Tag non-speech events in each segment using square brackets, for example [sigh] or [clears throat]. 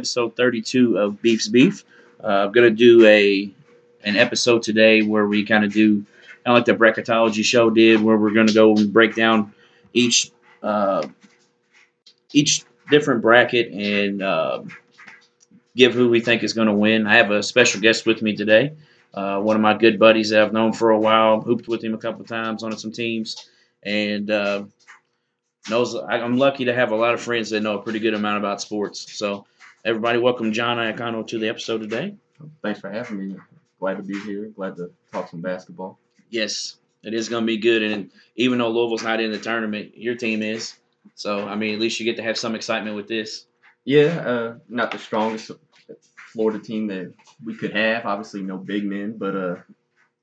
episode 32 of Beef's Beef. Uh, I'm gonna do a an episode today where we kind of do kind of like the bracketology show did, where we're gonna go and break down each uh, each different bracket and uh, give who we think is gonna win. I have a special guest with me today, uh, one of my good buddies that I've known for a while, hooped with him a couple times on some teams, and uh, knows I- I'm lucky to have a lot of friends that know a pretty good amount about sports. So, everybody, welcome John Iacano to the episode today. Thanks for having me. Glad to be here. Glad to talk some basketball. Yes, it is going to be good, and even though Louisville's not in the tournament, your team is. So, I mean, at least you get to have some excitement with this. Yeah, uh, not the strongest Florida team that we could have. Obviously, no big men, but uh,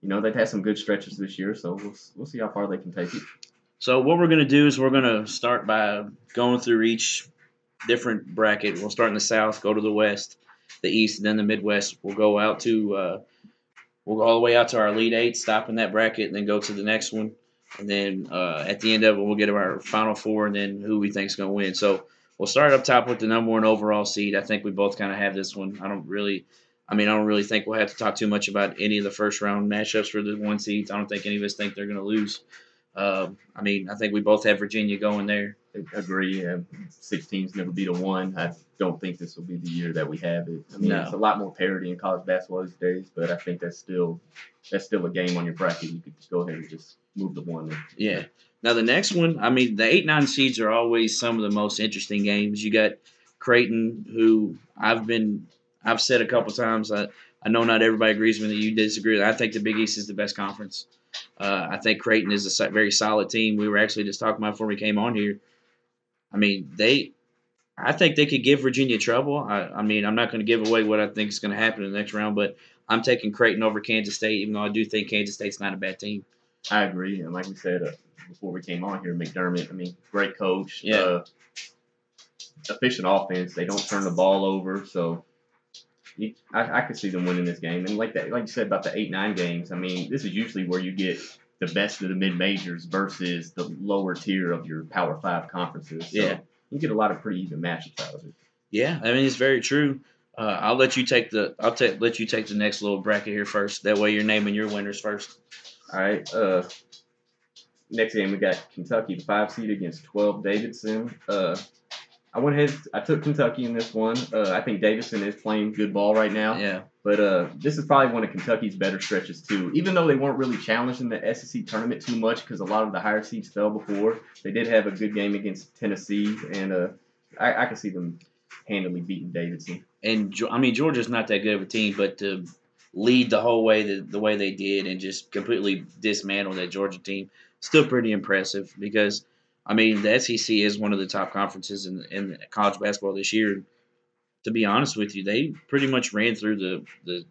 you know they've had some good stretches this year, so we'll we'll see how far they can take it. So, what we're going to do is we're going to start by going through each different bracket. We'll start in the South, go to the West, the East, and then the Midwest. We'll go out to uh, we'll go all the way out to our Elite Eight, stop in that bracket, and then go to the next one. And then uh, at the end of it, we'll get our Final Four, and then who we think is going to win. So we'll start up top with the number one overall seed. I think we both kind of have this one. I don't really. I mean, I don't really think we'll have to talk too much about any of the first round matchups for the one seeds. I don't think any of us think they're going to lose. Um, I mean, I think we both have Virginia going there. I agree. Six teams never beat a one. I don't think this will be the year that we have it. I mean, No. it's a lot more parity in college basketball these days, but I think that's still that's still a game on your bracket. You could just go ahead and just move the one. Yeah. Now the next one, I mean, the eight nine seeds are always some of the most interesting games. You got Creighton, who I've been, I've said a couple times. I, I know not everybody agrees with me. You disagree. I think the Big East is the best conference. Uh, I think Creighton is a very solid team. We were actually just talking about before we came on here. I mean, they, I think they could give Virginia trouble. I, I mean, I'm not going to give away what I think is going to happen in the next round, but I'm taking Creighton over Kansas State, even though I do think Kansas State's not a bad team. I agree, and like we said uh, before we came on here, McDermott. I mean, great coach. Yeah. Uh, efficient offense. They don't turn the ball over, so you, I, I could see them winning this game. And like that, like you said about the eight nine games. I mean, this is usually where you get the best of the mid majors versus the lower tier of your Power Five conferences. So Yeah. you get a lot of pretty even matchups out of it. Yeah, I mean it's very true. Uh, I'll let you take the I'll take let you take the next little bracket here first. That way you're naming your winners first. All right. Uh, next game we got Kentucky, the five seed against twelve Davidson. Uh, I went ahead. I took Kentucky in this one. Uh, I think Davidson is playing good ball right now. Yeah, But uh, this is probably one of Kentucky's better stretches too. Even though they weren't really challenged in the SEC tournament too much because a lot of the higher seeds fell before, they did have a good game against Tennessee, and uh, I, I can see them handily beating Davidson. and I mean Georgia's not that good of a team, but to lead the whole way the, the way they did and just completely dismantle that Georgia team, still pretty impressive. Because I mean the SEC is one of the top conferences in in college basketball this year. To be honest with you, they pretty much ran through the the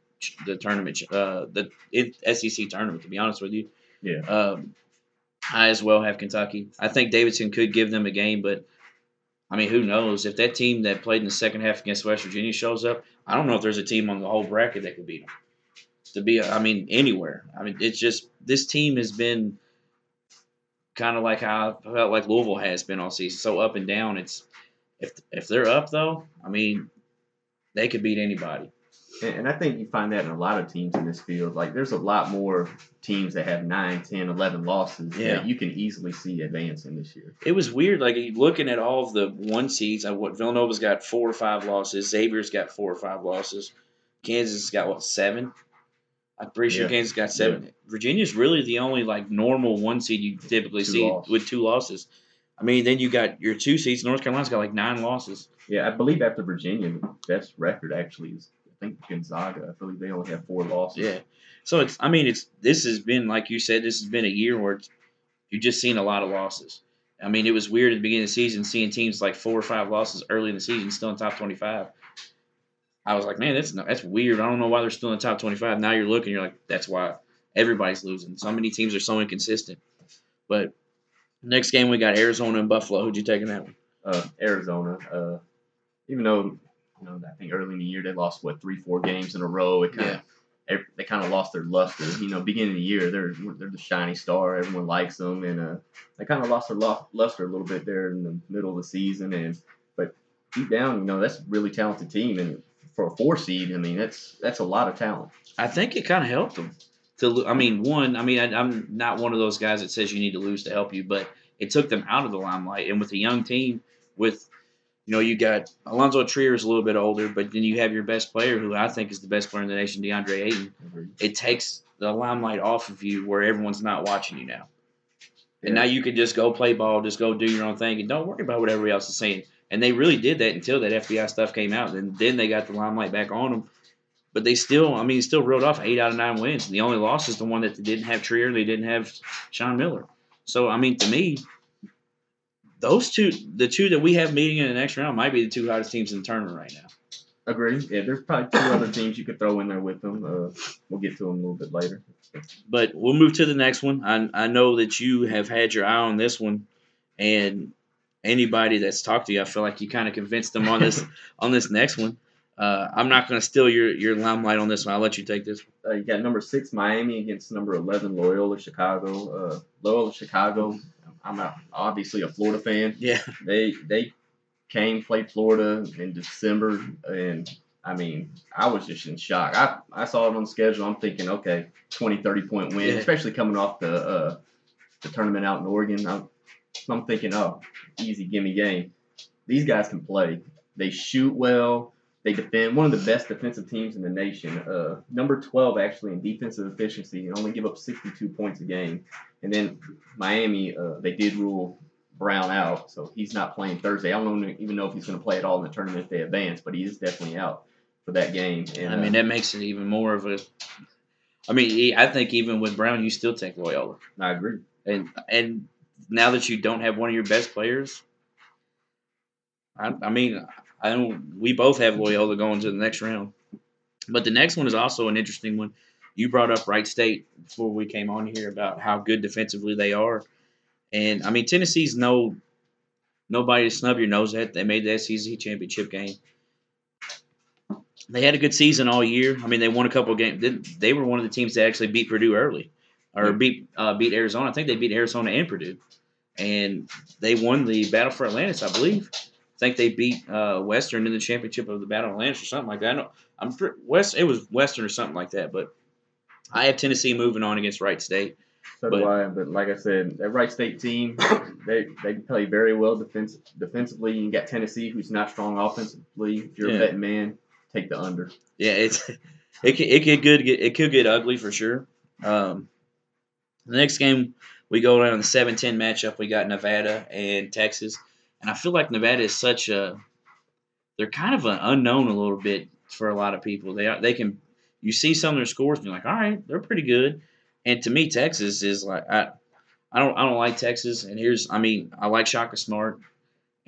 the tournament, uh, the SEC tournament. To be honest with you. Yeah. Um, I as well have Kentucky. I think Davidson could give them a game, but I mean, who knows? If that team that played in the second half against West Virginia shows up, I don't know if there's a team on the whole bracket that could beat them. To be, I mean, anywhere. I mean, it's just this team has been kind of like how I felt like Louisville has been all season, so up and down. It's if if they're up though, I mean, they could beat anybody. And, and I think you find that in a lot of teams in this field. Like, there's a lot more teams that have 9, 10, 11 losses Yeah. that you can easily see advancing this year. It was weird, like looking at all of the one seeds. uh, What Villanova's got four or five losses. Xavier's got four or five losses. Kansas has got what seven? I'm pretty sure Yeah. Kansas got seven. Virginia's really the only like normal one seed you typically Two see with two losses. I mean, then you got your two seeds. North Carolina's got like nine losses. Yeah, I believe after Virginia, the best record actually is, I think, Gonzaga. I believe they only have four losses. Yeah. So it's. I mean, it's. This has been like you said. This has been a year where you've just seen a lot of losses. I mean, it was weird at the beginning of the season seeing teams like four or five losses early in the season still in top twenty-five. I was like, man, that's not, that's weird. I don't know why they're still in the top twenty-five. Now you're looking, you're like, that's why everybody's losing. So many teams are so inconsistent. But next game we got Arizona and Buffalo. Who'd you take in that one? uh, Arizona. Uh, even though you know I think early in the year they lost what three four games in a row. It kind of they kind of lost their luster. You know, beginning of the year they're they're the shiny star. Everyone likes them, and uh, they kind of lost their luster a little bit there in the middle of the season. And but deep down, you know, that's a really talented team, and for a four seed, I mean, that's that's a lot of talent. I think it kind of helped them to. I mean, one. I mean, I, I'm not one of those guys that says you need to lose to help you, but it took them out of the limelight. And with a young team, with you know, you got Alonzo Trier is a little bit older, but then you have your best player, who I think is the best player in the nation, DeAndre Ayton. It takes the limelight off of you, where everyone's not watching you now. And now you can just go play ball, just go do your own thing, and don't worry about what everybody else is saying. And they really did that until that FBI stuff came out. And then they got the limelight back on them. But they still, I mean, still reeled off eight out of nine wins. The only loss is the one that they didn't have Trier, they didn't have Sean Miller. So, I mean, to me, those two, the two that we have meeting in the next round, might be the two hottest teams in the tournament right now. Agree. Yeah, there's probably two other teams you could throw in there with them. Uh, we'll get to them a little bit later. But we'll move to the next one. I, I know that you have had your eye on this one, and anybody that's talked to you, I feel like you kind of convinced them on this [laughs] on this next one. Uh, I'm not going to steal your, your limelight on this one. I'll let you take this one. Uh, you got number six Miami against number eleven Loyola Chicago. Uh, Loyola Chicago. I'm a, obviously a Florida fan. Yeah, They they came played Florida in December, and I mean I was just in shock. I, I saw it on the schedule. I'm thinking, okay, 20, 30 point win, Yeah. especially coming off the uh, the tournament out in Oregon. I'm, I'm thinking, oh, easy, gimme game. These guys can play. They shoot well. They defend. One of the best defensive teams in the nation. Uh, number 12 actually in defensive efficiency, and only give up 62 points a game. And then Miami, uh, they did rule Brown out, so he's not playing Thursday. I don't even know if he's going to play at all in the tournament if they advance, but he is definitely out for that game. And, I mean uh, that makes it even more of a. I mean, I think even with Brown, you still take Loyola, I agree. and and now that you don't have one of your best players, I, I mean, I don't. We both have Loyola going to the next round, but the next one is also an interesting one. You brought up Wright State before we came on here about how good defensively they are, and I mean Tennessee's no nobody to snub your nose at. They made the SEC championship game. They had a good season all year. I mean, they won a couple games. They were one of the teams that actually beat Purdue early, or beat uh, beat Arizona. I think they beat Arizona and Purdue, and they won the Battle for Atlantis, I believe. I think they beat uh, Western in the championship of the Battle of Atlantis or something like that. I know I'm West. It was Western or something like that. But I have Tennessee moving on against Wright State. So But- do I. But like I said, that Wright State team, they they play very well defense, defensively. You got Tennessee, who's not strong offensively. If you're Yeah. a betting man, take the under. Yeah, it's [laughs] it could, it could good get it could get ugly for sure. Um, the next game we go down the 7-10 matchup. We got Nevada and Texas, and I feel like Nevada is such a they're kind of an unknown a little bit for a lot of people. They are, they can you see some of their scores and you're like, all right, they're pretty good. And to me, Texas is like I I don't I don't like Texas. And here's I mean I like Shaka Smart.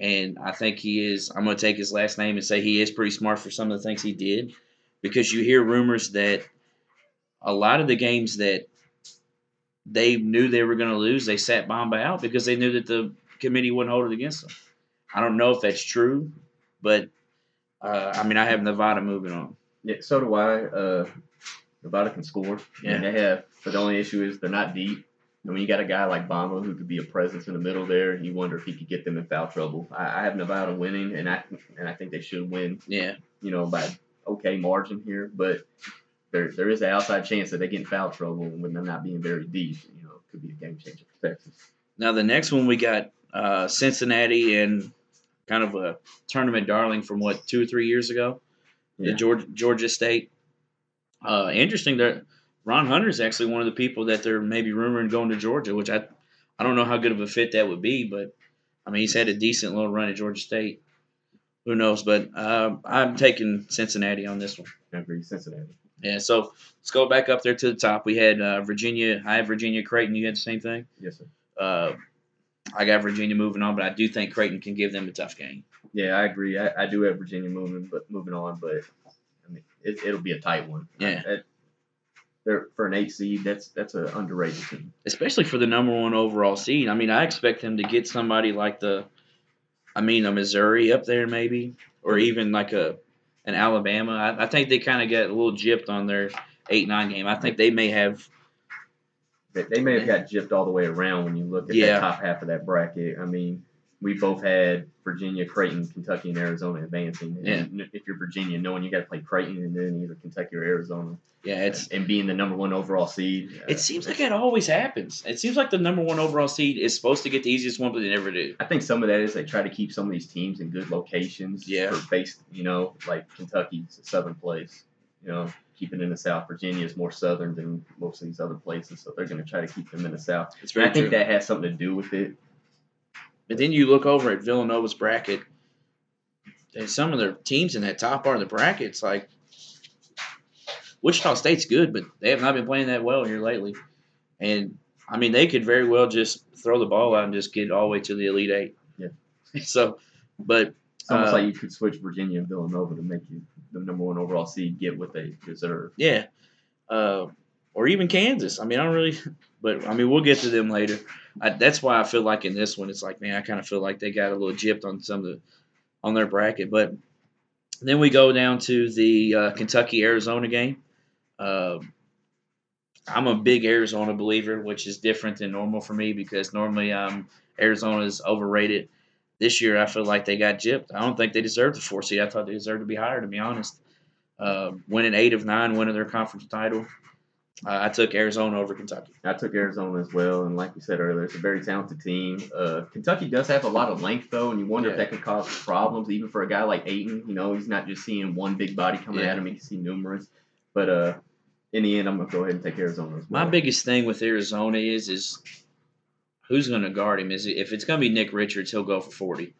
And I think he is. I'm going to take his last name and say he is pretty smart for some of the things he did because you hear rumors that a lot of the games that they knew they were going to lose, they sat Bamba out because they knew that the committee wouldn't hold it against them. I don't know if that's true, but uh, I mean, I have Nevada moving on. Yeah, so do I. Uh, Nevada can score. Yeah. And they have. But the only issue is they're not deep. And when you got a guy like Bamba who could be a presence in the middle there, you wonder if he could get them in foul trouble. I, I have Nevada winning, and I and I think they should win. Yeah, You know, by okay margin here, but there there is an outside chance that they get in foul trouble when they're not being very deep. You know, it could be a game changer for Texas. Now the next one we got uh, Cincinnati and kind of a tournament darling from what two or three years ago, the Georgia Georgia State. Uh, interesting that Ron Hunter is actually one of the people that they're maybe rumoring going to Georgia, which I I don't know how good of a fit that would be, but I mean he's had a decent little run at Georgia State. Who knows? But uh, I'm taking Cincinnati on this one. I agree, Cincinnati. Yeah. So let's go back up there to the top. We had uh, Virginia. I have Virginia Creighton. You had the same thing. Yes, sir. Uh, I got Virginia moving on, but I do think Creighton can give them a tough game. Yeah, I agree. I, I do have Virginia moving, but moving on, but I mean, it, it'll be a tight one. Yeah. That- they're for an eight seed. That's that's an underrated team. Especially for the number one overall seed. I mean, I expect them to get somebody like the, I mean, a Missouri up there maybe, or even like a, an Alabama. I, I think they kind of got a little gypped on their eight nine game. I think they may have. They, they may have got gypped all the way around when you look at Yeah. that top half of that bracket. I mean, we both had Virginia, Creighton, Kentucky, and Arizona advancing. Yeah. And if you're Virginia, knowing you got to play Creighton and then either Kentucky or Arizona, Yeah, it's and being the number one overall seed. uh, it seems like it always happens. It seems like the number one overall seed is supposed to get the easiest one, but they never do. I think some of that is they try to keep some of these teams in good locations. Yeah. For based, you know, like Kentucky's a southern place. You know, keeping in the South. Virginia is more southern than most of these other places, so they're going to try to keep them in the South. It's And very I think true. that has something to do with it. But then you look over at Villanova's bracket, and some of their teams in that top part of the bracket, it's like Wichita State's good, but they have not been playing that well here lately. And I mean, they could very well just throw the ball out and just get all the way to the Elite Eight. Yeah. [laughs] So, but It's almost Uh, like you could switch Virginia and Villanova to make you the number one overall seed get what they deserve. yeah, uh, or even Kansas. I mean, I don't really, [laughs] but I mean, we'll get to them later. I, that's why I feel like in this one, it's like, man, I kind of feel like they got a little gypped on some of the on their bracket. But then we go down to the uh, Kentucky Arizona game. Uh, I'm a big Arizona believer, which is different than normal for me because normally um, Arizona is overrated. This year, I feel like they got gypped. I don't think they deserved the four seed. I thought they deserved to be higher, to be honest. Uh, winning eight of nine, winning their conference title. Uh, I took Arizona over Kentucky. I took Arizona as well, and like we said earlier, it's a very talented team. Uh, Kentucky does have a lot of length though, and you wonder if that could cause problems, even for a guy like Ayton. You know, he's not just seeing one big body coming Yeah. at him; he can see numerous. But uh, in the end, I'm gonna go ahead and take Arizona as well. My biggest thing with Arizona is is who's going to guard him. Is it- if it's going to be Nick Richards, he'll go for forty.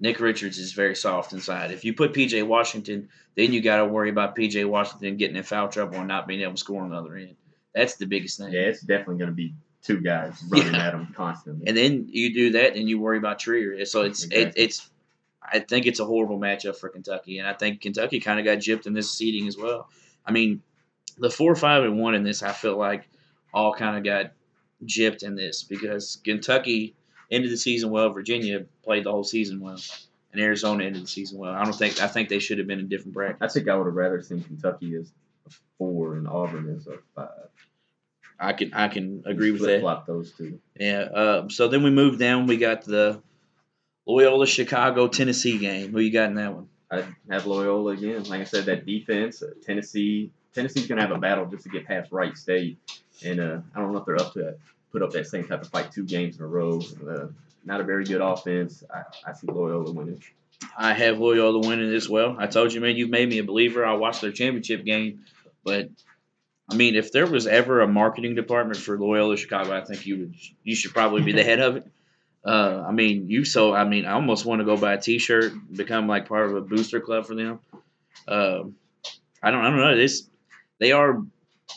Nick Richards is very soft inside. If you put PJ Washington, then you got to worry about PJ Washington getting in foul trouble and not being able to score on the other end. That's the biggest thing. yeah, it's definitely gonna be two guys [laughs] running Yeah. at him constantly. And then you do that, and you worry about Trier. So it's it, it's. I think it's a horrible matchup for Kentucky, and I think Kentucky kind of got gypped in this seeding as well. I mean, the four, five, and one in this, I feel like all kind of got gypped in this because Kentucky ended the season well, Virginia played the whole season well, and Arizona ended the season well. I don't think I think they should have been in different brackets. I think I would have rather seen Kentucky as a four and Auburn as a five. I can I can agree with that. flop those two. Yeah. Uh, so then we moved down. We got the Loyola Chicago Tennessee game. Who you got in that one? I have Loyola again. Like I said, that defense, uh, Tennessee, Tennessee's gonna have a battle just to get past Wright State, and uh, I don't know if they're up to that, put up that same type of fight two games in a row. Uh, not a very good offense. I, I see Loyola winning. I have Loyola winning as well. I told you, man, you've made me a believer. I watched their championship game, but I mean, if there was ever a marketing department for Loyola Chicago, I think you would. You should probably be the head of it. Uh, I mean, you so. I mean, I almost want to go buy a T-shirt, become like part of a booster club for them. Um, I don't. I don't know. This they are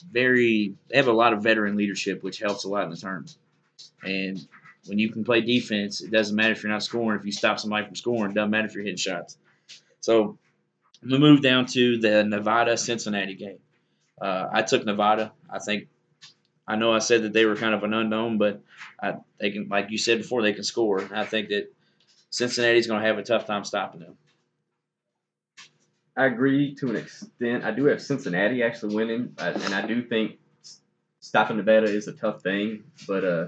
very. They have a lot of veteran leadership, which helps a lot in the tournament. And when you can play defense, it doesn't matter if you're not scoring. If you stop somebody from scoring, it doesn't matter if you're hitting shots. So we move down to the Nevada Cincinnati game. Uh, I took Nevada. I think I know I said that they were kind of an unknown, but I, they can, like you said before, they can score. I think that Cincinnati's going to have a tough time stopping them. I agree to an extent. I do have Cincinnati actually winning, uh, and I do think stopping Nevada is a tough thing, but uh,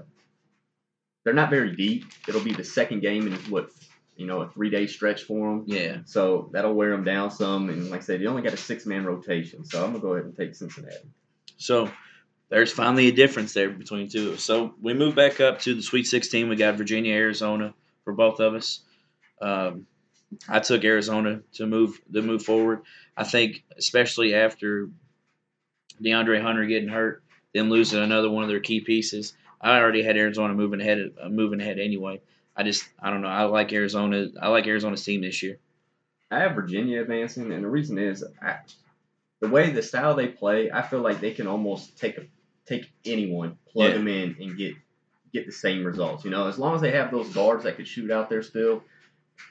they're not very deep. It'll be the second game in what you know a three day stretch for them. Yeah. So that'll wear them down some. And like I said, you only got a six man rotation. So I'm going to go ahead and take Cincinnati. So there's finally a difference there between two. So we move back up to the Sweet 16. We got Virginia, Arizona for both of us. Um, I took Arizona to move to move forward. I think, especially after DeAndre Hunter getting hurt, them losing another one of their key pieces. I already had Arizona moving ahead, uh, moving ahead anyway. I just, I don't know. I like Arizona. I like Arizona's team this year. I have Virginia advancing, and the reason is I, the way the style they play. I feel like they can almost take a, take anyone, plug Yeah. them in, and get get the same results. You know, as long as they have those guards that could shoot out there still,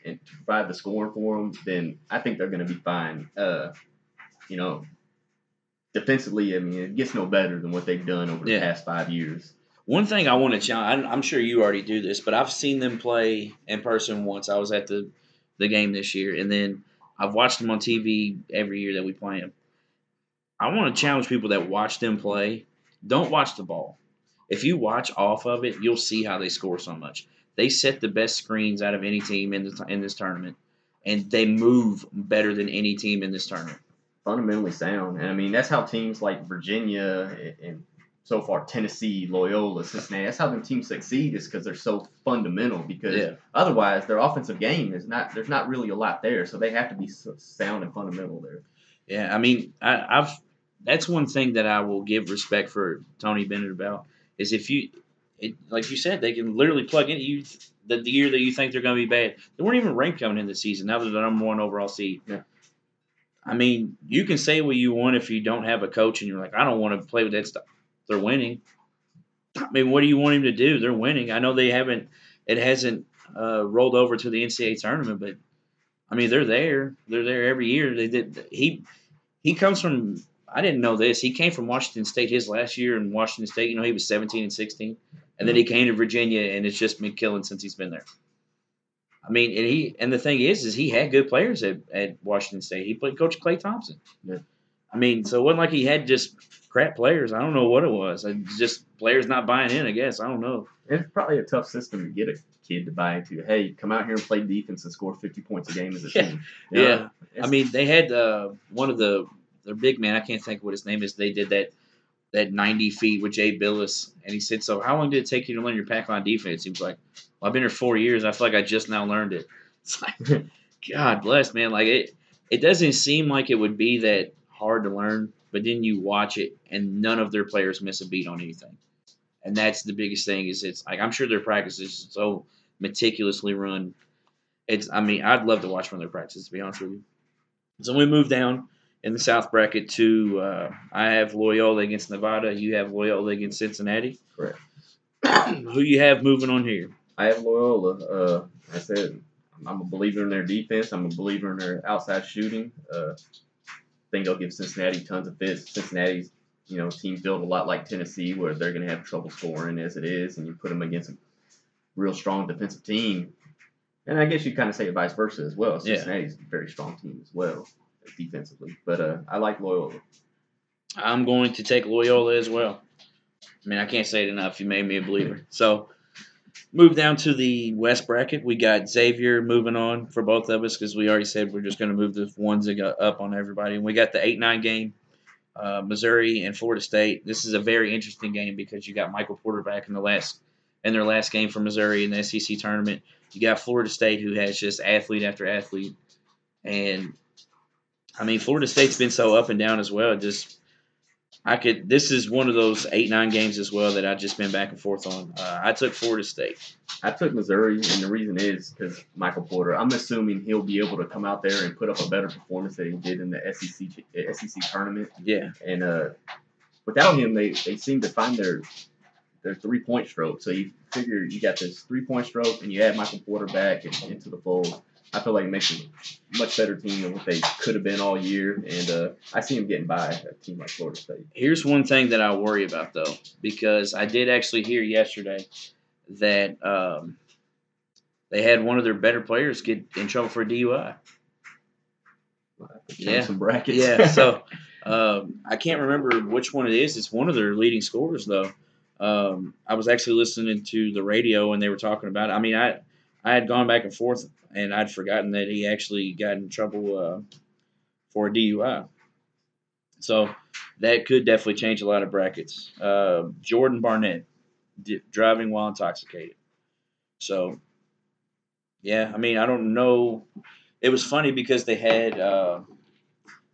and to provide the scoring for them, then I think they're going to be fine. Uh, you know, defensively, I mean, it gets no better than what they've done over the Yeah. past five years. One thing I want to challenge, I'm sure you already do this, but I've seen them play in person once. I was at the, the game this year, and then I've watched them on TV every year that we play them. I want to challenge people that watch them play. Don't watch the ball. If you watch off of it, you'll see how they score so much. They set the best screens out of any team in this in this tournament, and they move better than any team in this tournament. Fundamentally sound, and I mean that's how teams like Virginia and, and so far Tennessee, Loyola, Cincinnati. That's how them teams succeed is because they're so fundamental. Because Yeah. otherwise, their offensive game is not. There's not really a lot there, so they have to be sound and fundamental there. Yeah, I mean, I, I've that's one thing that I will give respect for Tony Bennett about is if you, it, like you said, they can literally plug in you the, the year that you think they're going to be bad. They weren't even ranked coming in the season. Now they're the number one overall seed. Yeah. I mean, you can say what you want if you don't have a coach and you're like, I don't want to play with that stuff. They're winning. I mean, what do you want him to do? They're winning. I know they haven't. It hasn't uh, rolled over to the NCAA tournament, but I mean, they're there. They're there every year. They did. He he comes from. I didn't know this. He came from Washington State his last year in Washington State. You know, he was 17 and 16, and then he came to Virginia, and it's just been killing since he's been there. I mean, and he and the thing is, is he had good players at, at Washington State. He played Coach Klay Thompson. Yeah. I mean, so it wasn't like he had just crap players. I don't know what it was. It's just players not buying in. I guess I don't know. It's probably a tough system to get a kid to buy into. Hey, come out here and play defense and score 50 points a game as a Yeah. team. Yeah. I mean, they had uh, one of the their big man. I can't think of what his name is. They did that that 90 feet with Jay Bilas, and he said, "So how long did it take you to learn your pack line defense?" He was like, well, "I've been here four years. I feel like I just now learned it." [laughs] It's like, God bless, man. Like it, it doesn't seem like it would be that hard to learn, but then you watch it, and none of their players miss a beat on anything, and that's the biggest thing. Is it's like I'm sure their practice is so meticulously run. It's, I mean, I'd love to watch one of their practices. To be honest with you. So we move down in the South bracket to uh, I have Loyola against Nevada. You have Loyola against Cincinnati. Correct. [clears throat] Who you have moving on here? I have Loyola. Uh, I said I'm a believer in their defense. I'm a believer in their outside shooting. Uh, think they'll give Cincinnati tons of fits. Cincinnati's you know team built a lot like Tennessee, where they're going to have trouble scoring as it is, and you put them against a real strong defensive team. And I guess you kind of say it vice versa as well. Yeah. Cincinnati's a very strong team as well defensively, but uh, I like Loyola. I'm going to take Loyola as well. I mean, I can't say it enough. You made me a believer. So, move down to the West bracket. We got Xavier moving on for both of us because we already said we're just going to move the ones that got up on everybody. And we got the 8 9 game, uh, Missouri and Florida State. This is a very interesting game because you got Michael Porter back in the last in their last game for Missouri in the SEC tournament. You got Florida State who has just athlete after athlete, and I mean Florida State's been so up and down as well. Just I could. This is one of those eight nine games as well that I've just been back and forth on. Uh, I took Florida State. I took Missouri, and the reason is because Michael Porter. I'm assuming he'll be able to come out there and put up a better performance than he did in the SEC uh, SEC tournament. Yeah, And uh, without him, they, they seem to find their their three point stroke. So you figure you got this three point stroke, and you add Michael Porter back and, into the fold. I feel like it makes them a much better team than what they could have been all year. And uh, I see them getting by a team like Florida State. Here's one thing that I worry about though, because I did actually hear yesterday that um, they had one of their better players get in trouble for a DUI. Yeah. Some brackets. Yeah, [laughs] so um, I can't remember which one it is. It's one of their leading scorers, though. Um, I was actually listening to the radio and they were talking about it. I mean, I I had gone back and forth and I'd forgotten that he actually got in trouble uh, for a DUI. So that could definitely change a lot of brackets. Uh, Jordan Barnett di- driving while intoxicated. So yeah, I mean, I don't know. It was funny because they had. Uh,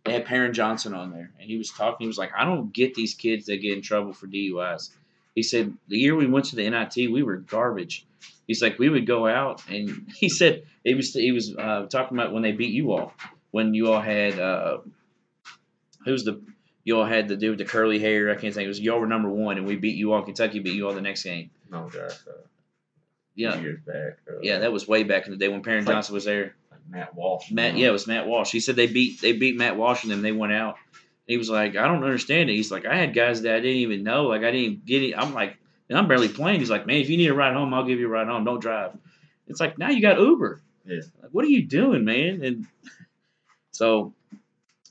they had Perrin Johnson on there, and he was talking. He was like, "I don't get these kids that get in trouble for DUIs." He said, "The year we went to the NIT, we were garbage." He's like, "We would go out," and [laughs] he said he was he was uh, talking about when they beat you all, when you all had uh, who's the you all had the dude with the curly hair. I can't think. It was y'all were number one, and we beat you all. Kentucky beat you all the next game. No, gosh. Uh, Yeah, Years back. Uh, yeah, that was way back in the day when Perrin like- Johnson was there. like Matt Walsh. Matt, yeah, it was Matt Walsh. He said they beat they beat Matt Walsh and them. They went out. He was like, I don't understand it. He's like, I had guys that I didn't even know. Like I didn't get it. I'm like, and I'm barely playing. He's like, man, if you need a ride home, I'll give you a ride home. Don't drive. It's like now you got Uber. Yeah. Like, what are you doing, man? And [laughs] so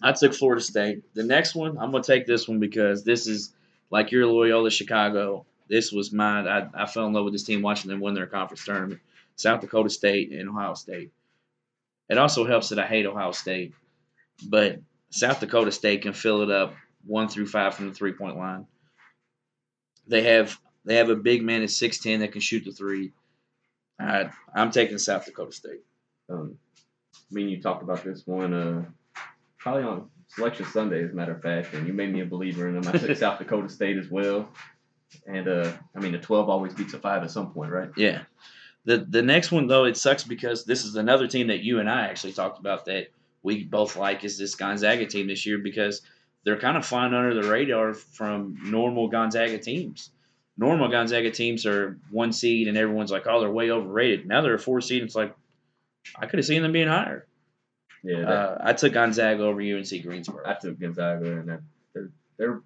I took Florida State. The next one, I'm gonna take this one because this is like your Loyola Chicago. this was mine. I, I fell in love with this team watching them win their conference tournament. South Dakota State and Ohio State. It also helps that I hate Ohio State, but South Dakota State can fill it up one through five from the three point line. They have they have a big man at six ten that can shoot the three. I, I'm taking South Dakota State. Um, I mean, you talked about this one uh, probably on Selection Sunday, as a matter of fact, and you made me a believer in them. I took [laughs] South Dakota State as well. And uh, I mean, a 12 always beats a 5 at some point, right? Yeah. The the next one though, it sucks because this is another team that you and I actually talked about that we both like is this Gonzaga team this year because they're kind of flying under the radar from normal Gonzaga teams. Normal Gonzaga teams are one seed and everyone's like, oh, they're way overrated. Now they're a four seed. And it's like, I could have seen them being higher. Yeah. That, Uh, I took Gonzaga over UNC Greensboro. I took Gonzaga, and they're, they're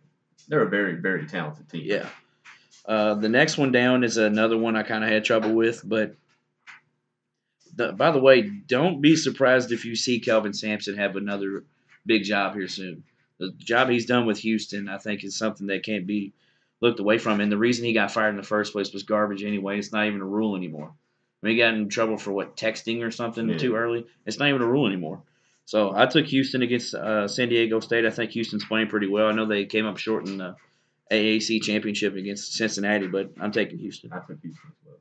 they're a very very talented team. Yeah. Uh, the next one down is another one I kind of had trouble with, but the, by the way, don't be surprised if you see Kelvin Sampson have another big job here soon. The job he's done with Houston, I think, is something that can't be looked away from. And the reason he got fired in the first place was garbage anyway. It's not even a rule anymore. I mean, he got in trouble for what texting or something Yeah. too early. It's not even a rule anymore. So I took Houston against uh, San Diego State. I think Houston's playing pretty well. I know they came up short in the AAC championship against Cincinnati, but I'm taking Houston. I took Houston as well.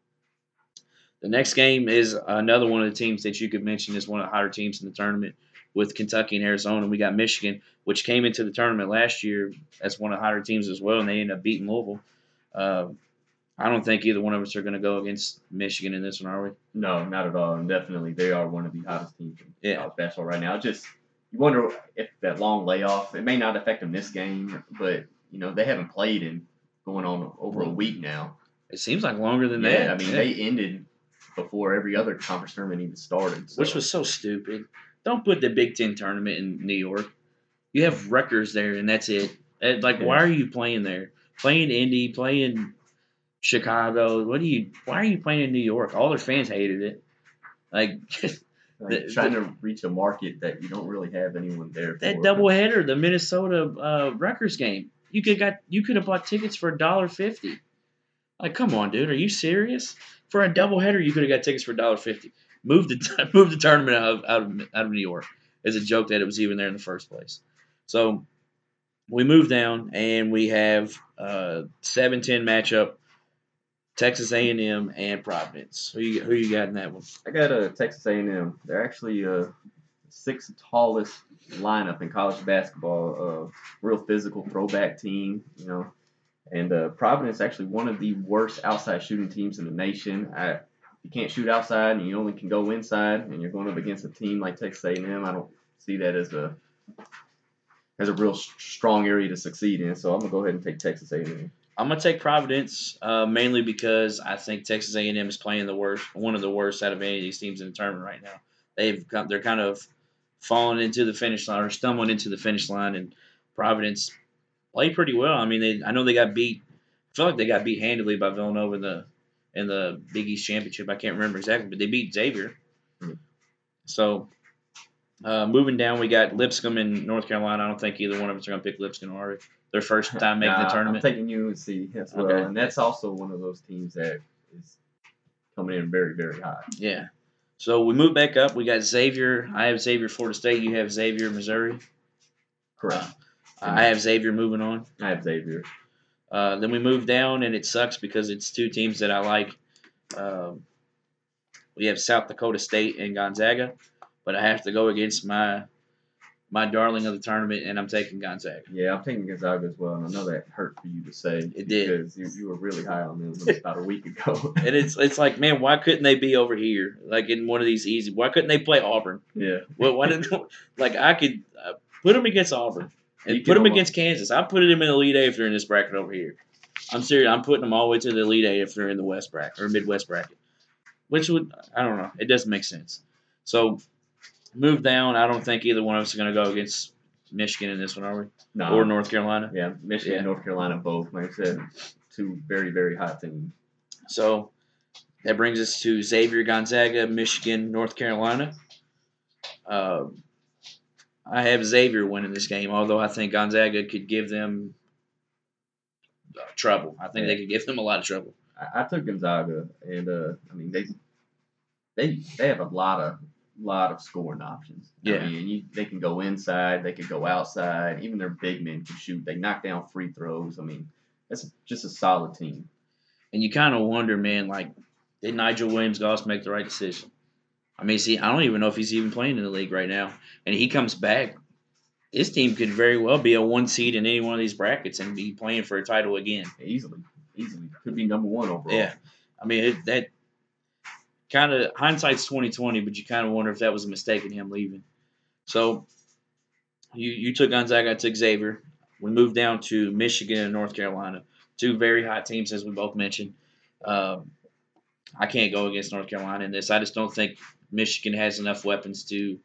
The next game is another one of the teams that you could mention is one of the hotter teams in the tournament with Kentucky and Arizona. We got Michigan, which came into the tournament last year as one of the hotter teams as well, and they ended up beating Louisville. Uh, I don't think either one of us are going to go against Michigan in this one, are we? No, not at all. And definitely, they are one of the hottest teams in Yeah. college basketball right now. Just you wonder if that long layoff it may not affect them this game, but you know they haven't played in going on over a week now. It seems like longer than yeah, that. I mean Yeah. they ended before every other conference tournament even started. So. which was so stupid. Don't put the Big Ten tournament in New York. You have Rutgers there, and that's it. Uh, Like, why are you playing there? Playing Indy, playing Chicago. What do you? Why are you playing in New York? All their fans hated it. Like [laughs] like, trying to reach a market that you don't really have anyone there. that for. doubleheader, the Minnesota uh, Rutgers game. You could got you could have bought tickets for a dollar fifty. Like, come on, dude, are you serious? For a doubleheader, you could have got tickets for a dollar fifty. Move the [laughs] move the tournament out of, out of out of New York. It's a joke that it was even there in the first place. So we move down and we have a 7-10 matchup. Texas A&M and Providence. Who you who you got in that one? I got a Texas A&M. They're actually uh sixth tallest lineup in college basketball. Uh, real physical throwback team, you know. And uh, Providence actually one of the worst outside shooting teams in the nation. I, you can't shoot outside, and you only can go inside, and you're going up against a team like Texas A&M. I don't see that as a as a real strong area to succeed in. So I'm gonna go ahead and take Texas A&M. I'm gonna take Providence uh, mainly because I think Texas A&M is playing the worst, one of the worst out of any of these teams in the tournament right now. They've got, they're kind of falling into the finish line or stumbling into the finish line, and Providence played pretty well. I mean, they I know they got beat. I feel like they got beat handily by Villanova in the in the Big East championship. I can't remember exactly, but they beat Xavier. Mhm. So. Uh, moving down, we got Lipscomb in North Carolina. I don't think either one of us are going to pick Lipscomb, we? Their first [laughs] time making Nah, the tournament. I'm taking UNC as well, Okay. and that's also one of those teams that is coming in very, very high. Yeah. So we move back up. We got Xavier. I have Xavier Florida State. You have Xavier Missouri. Correct. I have Xavier moving on. I have Xavier. Uh, then we move down, and it sucks because it's two teams that I like. Um, we have South Dakota State and Gonzaga, but I have to go against my my darling of the tournament, and I'm taking Gonzaga. Yeah, I'm taking Gonzaga as well, and I know that hurt for you to say. It did. because you, you were really high on them [laughs] about a week ago. [laughs] And it's it's like, man, why couldn't they be over here, like in one of these easy? Why couldn't they play Auburn? yeah, Well, why didn't [laughs] like I could uh, put them against Auburn and put them against Kansas? I put them in the Elite Eight if they're in this bracket over here. I'm serious. I'm putting them all the way to the Elite Eight if they're in the West bracket or Midwest bracket, which would I don't know. It doesn't make sense. So move down. I don't think either one of us are going to go against Michigan in this one, are we? no, Or North Carolina. yeah, Michigan, Yeah. and North Carolina, both. Like I said, two very, very hot teams. So that brings us to Xavier, Gonzaga, Michigan, North Carolina. Uh, I have Xavier winning this game, although I think Gonzaga could give them trouble. I think Yeah. they could give them a lot of trouble. I, I took Gonzaga, and uh, I mean they they they have a lot of lot of scoring options. Yeah. I mean, you, they can go inside, they could go outside. Even their big men can shoot. They knock down free throws. I mean, that's just a solid team. And you kind of wonder, man, like, did Nigel Williams Goss make the right decision? I mean, see, I don't even know if he's even playing in the league right now. And he comes back, his team could very well be a one seed in any one of these brackets and be playing for a title again. Easily, easily could be number one overall. Yeah, I mean it, that kind of hindsight's twenty twenty, but you kind of wonder if that was a mistake in him leaving. So you you took Gonzaga, I took Xavier. We moved down to Michigan and North Carolina, two very hot teams as we both mentioned. Um, I can't go against North Carolina in this. I just don't think Michigan has enough weapons to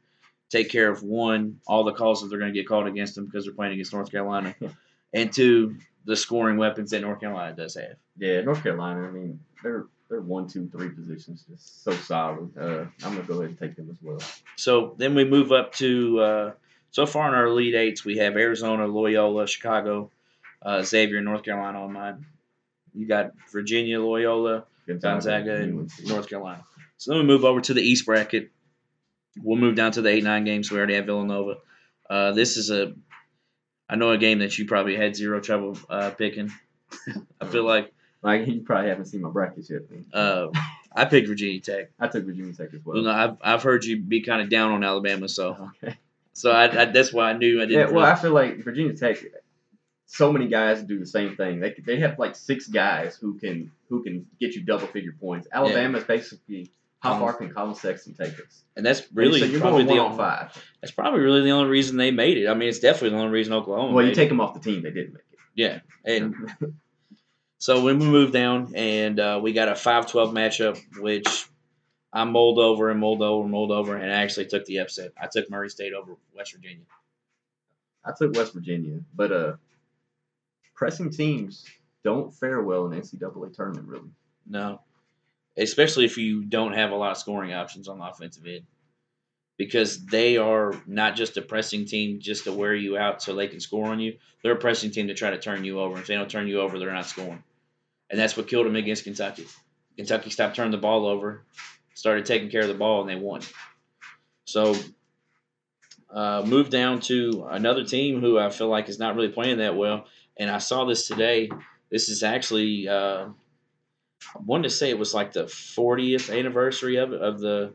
take care of one all the calls that they're going to get called against them because they're playing against North Carolina, [laughs] and two the scoring weapons that North Carolina does have. Yeah, North Carolina. I mean, they're they're one, two, three positions just so solid. Uh, I'm gonna go ahead and take them as well. So then we move up to uh, so far in our Elite Eights, we have Arizona, Loyola, Chicago, uh, Xavier, North Carolina on mine. You got Virginia, Loyola, Gonzaga, and UNC. North Carolina. So then we move over to the East bracket. We'll move down to the eight nine games. We already have Villanova. Uh, this is a, I know a game that you probably had zero trouble uh, picking. I feel like Like you probably haven't seen my brackets yet. Uh, I picked Virginia Tech. I took Virginia Tech as well. Well, no, I've, I've heard you be kind of down on Alabama, so Okay. so I, I that's why I knew I didn't. Yeah, well, really- I feel like Virginia Tech. So many guys do the same thing. They they have like six guys who can who can get you double figure points. Alabama Alabama's basically how Um, far can Collin Sexton take us? And that's really so you're probably going the on only, five. that's probably really the only reason they made it. I mean, it's definitely the only reason Oklahoma. Well, you take them off the team. They didn't make it. yeah, and [laughs] so when we moved down and uh, we got a 5-12 matchup, which I'm mulled over and mulled over and mulled over, and I actually took the upset. I took Murray State over West Virginia. I took West Virginia, but uh, pressing teams don't fare well in NCAA tournament. Really, No, especially if you don't have a lot of scoring options on the offensive end, because they are not just a pressing team just to wear you out so they can score on you. They're a pressing team to try to turn you over. If they don't turn you over, they're not scoring, and that's what killed them against Kentucky. Kentucky stopped turning the ball over, started taking care of the ball, and they won. So. Uh, moved down to another team who I feel like is not really playing that well, and I saw this today. This is actually uh, wanted to say it was like the 40th anniversary of of the,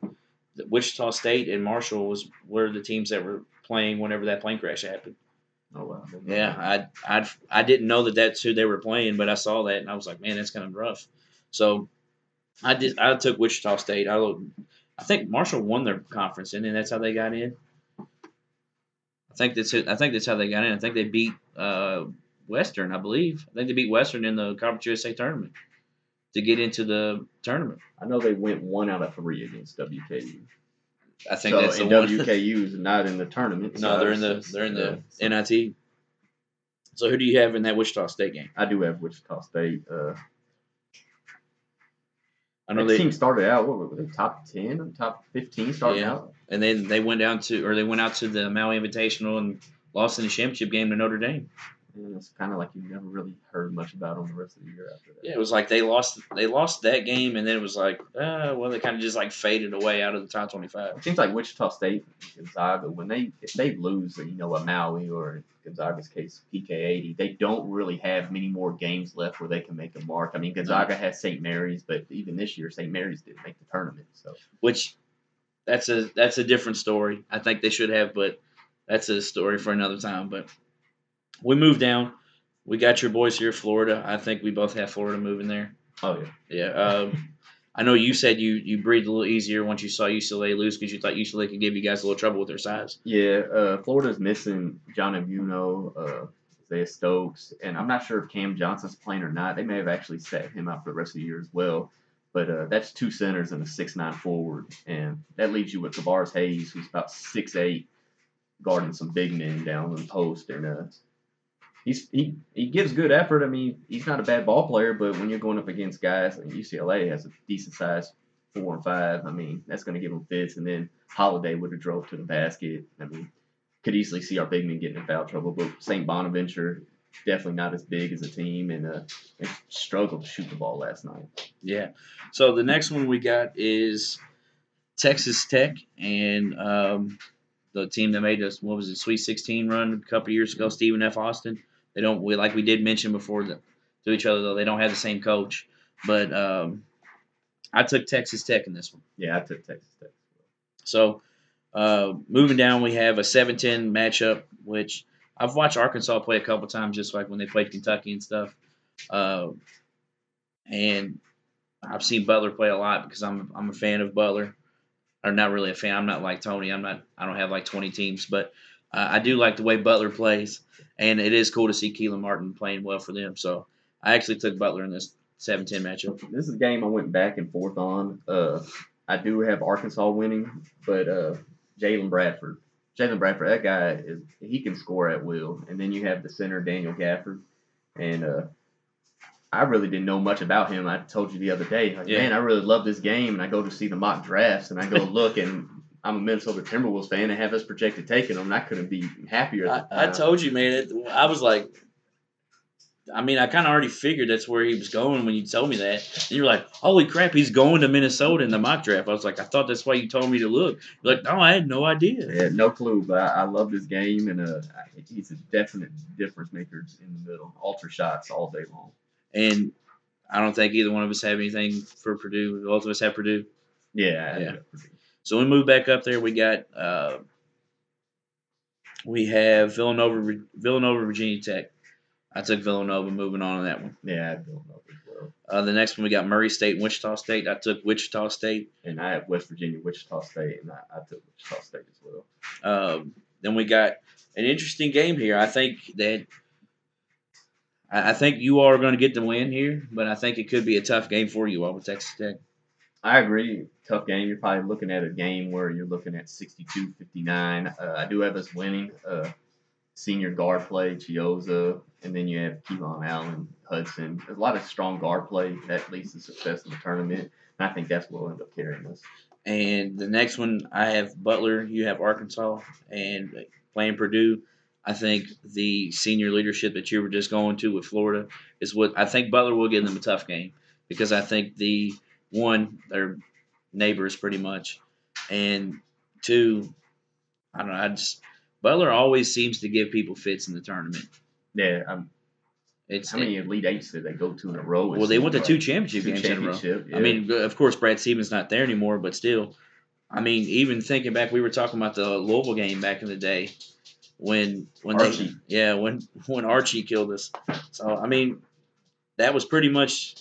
the Wichita State and Marshall was were the teams that were playing whenever that plane crash happened. oh wow. Yeah, I I I didn't know that that's who they were playing, but I saw that and I was like, man, that's kind of rough. So I did I took Wichita State. I I think Marshall won their conference and then that's how they got in. I think that's it. I think that's how they got in. I think they beat uh, Western, I believe. I think they beat Western in the Conference USA tournament to get into the tournament. I know they went one out of three against WKU. I think so that's the one. WKU is not in the tournament. no, so they're in the they're in the NIT. So who do you have in that Wichita State game? I do have Wichita State. Uh, I know they team started out. What were they? Top ten top fifteen starting Yeah. out. and then they went down to or they went out to the Maui Invitational and lost in the championship game to Notre Dame. And it's kind of like you never really heard much about them the rest of the year after that. Yeah, it was like they lost they lost that game and then it was like, uh, well they kind of just like faded away out of the top twenty five. It seems like Wichita State Gonzaga, when they if they lose, you know, a Maui or in Gonzaga's case, PK eighty, they don't really have many more games left where they can make a mark. I mean, Gonzaga has St. Mary's, but even this year, St. Mary's didn't make the tournament. So Which that's a that's a different story. I think they should have, but that's a story for another time. But we moved down. We got your boys here, Florida. I think we both have Florida moving there. oh yeah, Yeah. Um, [laughs] I know you said you you breathed a little easier once you saw UCLA lose because you thought UCLA could give you guys a little trouble with their size. yeah. Uh, Florida's missing John Egbunu, uh, Isaiah Stokes, and I'm not sure if Cam Johnson's playing or not. They may have actually set him out for the rest of the year as well. But uh, that's two centers and a six nine forward, and that leaves you with Tavares Hayes, who's about six eight, guarding some big men down on the post, and uh, he's he he gives good effort. I mean, he's not a bad ball player, but when you're going up against guys, like UCLA has a decent size four and five. I mean, that's going to give him fits, and then Holiday would have drove to the basket. I mean, could easily see our big men getting in foul trouble, but St. Bonaventure definitely not as big as a team, and uh, they struggled to shoot the ball last night. Yeah. So the next one we got is Texas Tech and um, the team that made us what was it Sweet 16 run a couple years ago, Stephen F. Austin. They don't we like we did mention before the, to each other though they don't have the same coach, but um, I took Texas Tech in this one. Yeah, I took Texas Tech. So uh, moving down, we have a 7-10 matchup, which I've watched Arkansas play a couple times, just like when they played Kentucky and stuff. Uh, and I've seen Butler play a lot because I'm I'm a fan of Butler, or not really a fan. I'm not like Tony. I'm not. I don't have like 20 teams, but uh, I do like the way Butler plays, and it is cool to see Kelan Martin playing well for them. So I actually took Butler in this 7-10 matchup. This is a game I went back and forth on. Uh, I do have Arkansas winning, but uh, Jalen Bradford. Jalen Bradford, that guy is he can score at will. And then you have the center Daniel Gafford, and uh, I really didn't know much about him. I told you the other day, like, Yeah. man, I really love this game, and I go to see the mock drafts, and I go [laughs] look, and I'm a Minnesota Timberwolves fan, and have us projected taking them, and I couldn't be happier. I, I told you, man. It, I was like, I mean, I kind of already figured that's where he was going when you told me that. And you're like, holy crap, he's going to Minnesota in the mock draft. I was like, I thought that's why you told me to look. You're like, no, I had no idea. Yeah, no clue, but I, I love this game, and uh, he's a definite difference maker in the middle. Ultra shots all day long. And I don't think either one of us have anything for Purdue. Both of us have Purdue. Yeah, Yeah. So we move back up there. We got uh, we have Villanova, Villanova, Virginia Tech. I took Villanova. Moving on to that one. yeah, I as well. Uh, the next one we got Murray State, and Wichita State. I took Wichita State. And I have West Virginia, Wichita State, and I, I took Wichita State as well. Um, then we got an interesting game here. I think that I, I think you are going to get the win here, but I think it could be a tough game for you all with Texas Tech. I agree. Tough game. You're probably looking at a game where you're looking at 62 59. Uh, I do have us winning. Uh, senior guard play, Chiozza, and then you have Keelan Allen, Hudson. There's a lot of strong guard play that leads to success in the tournament. And I think that's what will end up carrying us. And the next one, I have Butler. You have Arkansas, and playing Purdue. I think the senior leadership that you were just going to with Florida is what I think Butler will give them a tough game because I think the one they're neighbors pretty much, and two, I don't know. I just Butler always seems to give people fits in the tournament. Yeah. Um, It's how many Elite Eights did they go to in a row? Well, they went to seems two like. championship Two games in a row. championship, I mean, of course, Brad Stevens not there anymore, but still, I mean, even thinking back, we were talking about the Louisville game back in the day when when they yeah when when Archie killed us. So I mean, that was pretty much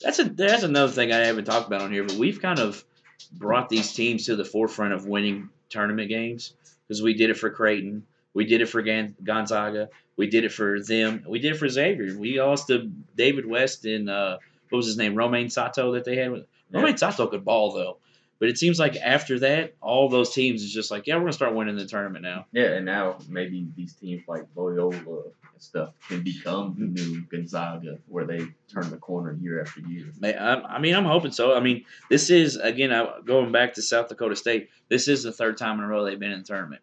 that's a that's another thing I haven't talked about on here, but we've kind of brought these teams to the forefront of winning tournament games because we did it for Creighton, we did it for Gan- Gonzaga, we did it for them, we did it for Xavier. We lost to David West and uh, what was his name, Romain Sato that they had. with Yeah. Romain Sato could ball though, but it seems like after that, all those teams is just like, yeah, we're gonna start winning the tournament now. Yeah, and now maybe these teams like Loyola and stuff can become the new Gonzaga, where they turn the corner year after year. May- I, I mean, I'm hoping so. I mean, this is again going back to South Dakota State. This is the third time in a row they've been in the tournament.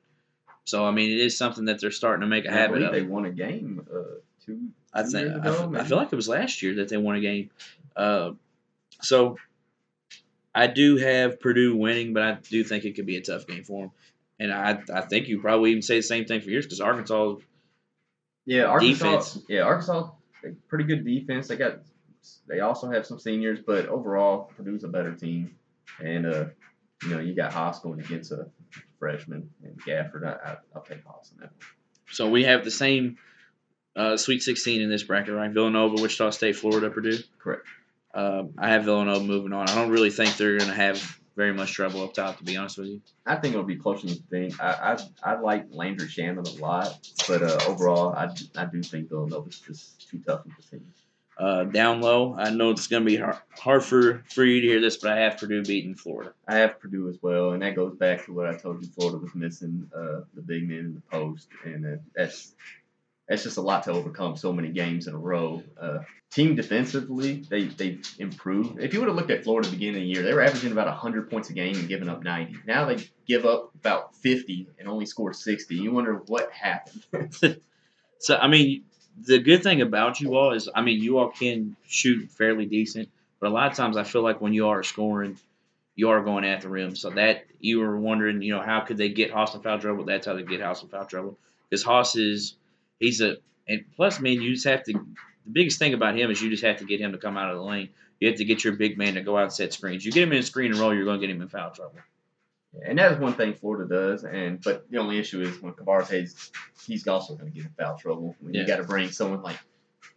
So I mean, it is something that they're starting to make a habit of. they won a game uh, two. I think I, ago, f- I feel like it was last year that they won a game. Uh, so I do have Purdue winning, but I do think it could be a tough game for them. And I, I think you probably even say the same thing for yours because Arkansas, Yeah, Arkansas. Defense. Yeah, Arkansas, pretty good defense. They got. They also have some seniors, but overall, Purdue's a better team. And uh, you know, you got Haas going against a freshman and Gafford. I, I, I'll take Haas on that. one. so we have the same uh, Sweet 16 in this bracket, right? Villanova, Wichita State, Florida, Purdue. Correct. Um, I have Villanova moving on. I don't really think they're going to have very much trouble up top, to be honest with you. I think it'll be closer than you think. I I, I like Landry Shamet a lot, but uh, overall, I, I do think Villanova's just too tough a team. Uh, down low, I know it's going to be hard, hard for, for you to hear this, but I have Purdue beating Florida. I have Purdue as well, and that goes back to what I told you. Florida was missing uh, the big man in the post, and uh, that's that's just a lot to overcome. So many games in a row. Uh, team defensively, they they improved. If you would have looked at Florida beginning of the year, they were averaging about hundred points a game and giving up ninety. Now they give up about fifty and only score sixty. You wonder what happened. [laughs] So, I mean, the good thing about you all is, I mean, you all can shoot fairly decent, but a lot of times I feel like when you are scoring, you are going at the rim. So that you were wondering, you know, how could they get Haas in foul trouble? That's how they get Haas in foul trouble. Because Haas is, he's a, and plus, man, you just have to. The biggest thing about him is you just have to get him to come out of the lane. You have to get your big man to go out and set screens. You get him in a screen and roll, you're going to get him in foul trouble. And that is one thing Florida does, and but the only issue is when Cabarrot's he's also going to get in foul trouble. When Yeah. you got to bring someone like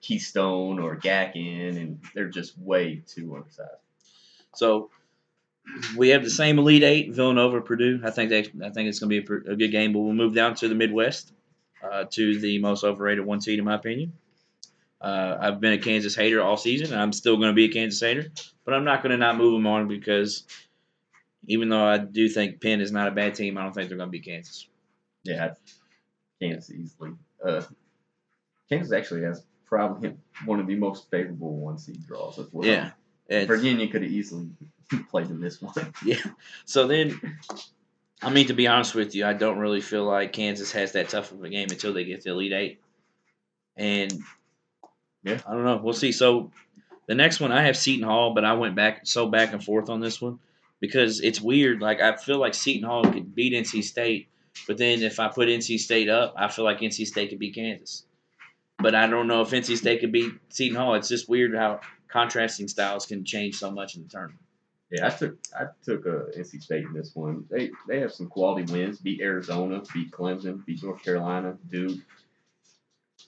Keith Stone or Gak in, and they're just way too undersized. So we have the same Elite Eight, Villanova, Purdue. I think they, I think it's going to be a, a good game. But we'll move down to the Midwest, uh, to the most overrated one seed in my opinion. Uh, I've been a Kansas hater all season. and I'm still going to be a Kansas hater, but I'm not going to not move them on because even though I do think Penn is not a bad team, I don't think they're going to be Kansas. Yeah, Kansas easily. Uh, Kansas actually has probably one of the most favorable one seed draws as well. Yeah. Virginia could have easily [laughs] played in this one. Yeah. So then, I mean, to be honest with you, I don't really feel like Kansas has that tough of a game until they get to Elite Eight. And Yeah. I don't know. We'll see. So the next one, I have Seton Hall, but I went back so back and forth on this one because it's weird. Like I feel like Seton Hall could beat NC State, but then if I put NC State up, I feel like NC State could beat Kansas. But I don't know if NC State could beat Seton Hall. It's just weird how contrasting styles can change so much in the tournament. Yeah, I took I took uh, NC State in this one. They they have some quality wins. Beat Arizona, beat Clemson, beat North Carolina, Duke.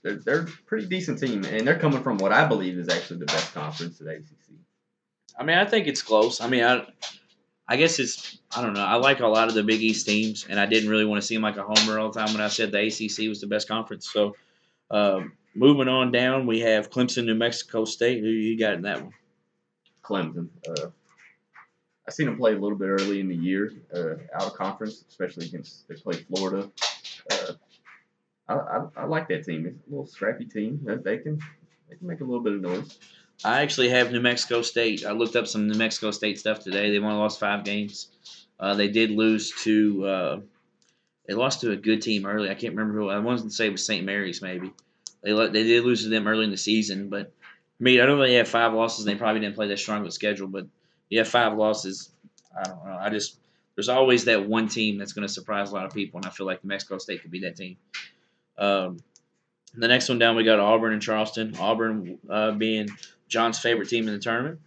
They're they're a pretty decent team, and they're coming from what I believe is actually the best conference at ACC. I mean, I think it's close. I mean, I, I guess it's I don't know. I like a lot of the Big East teams, and I didn't really want to seem like a homer all the time when I said the ACC was the best conference. So, uh, moving on down, we have Clemson, New Mexico State. Who you got in that one? Clemson. Uh, I seen them play a little bit early in the year, uh, out of conference, especially against they played Florida. Uh, I, I, I like that team. It's a little scrappy team. They- They can they can make a little bit of noise. I actually have New Mexico State. I looked up some New Mexico State stuff today. They've only lost five games. Uh, they did lose to. Uh, they lost to a good team early. I can't remember who. I wanted to say it was St. Mary's maybe. They they did lose to them early in the season, but I mean I don't know they have five losses. and They probably didn't play that strong of a schedule, but you have five losses. I don't know. I just there's always that one team that's going to surprise a lot of people, and I feel like Mexico State could be that team. Um, the next one down, we got Auburn and Charleston. Auburn uh, being John's favorite team in the tournament.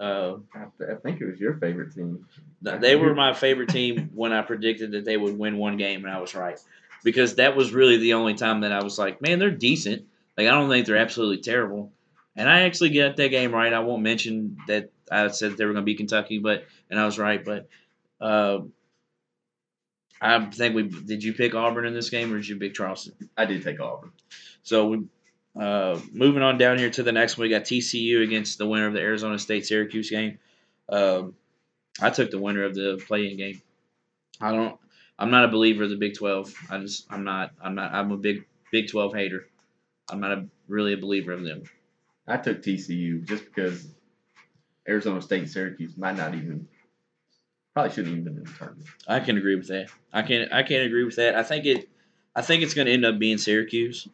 Uh, I think it was your favorite team. they were my favorite team when I predicted that they would win one game, and I was right because that was really the only time that I was like, man, they're decent. Like I don't think they're absolutely terrible, and I actually got that game right. I won't mention that I said they were going to be Kentucky, but and I was right. But uh, I think we did. You pick Auburn in this game, or did you pick Charleston? I did take Auburn. So we uh, moving on down here to the next one, we got TCU against the winner of the Arizona State Syracuse game. Um, I took the winner of the play-in game. I don't. I'm not a believer of the Big Twelve. I just. I'm not. I'm not. I'm a big Big Twelve hater. I'm not a, really a believer of them. I took TCU just because Arizona State and Syracuse might not even probably shouldn't even been in the tournament. I can agree with that. I can. I can't agree with that. I think it. I think it's going to end up being Syracuse,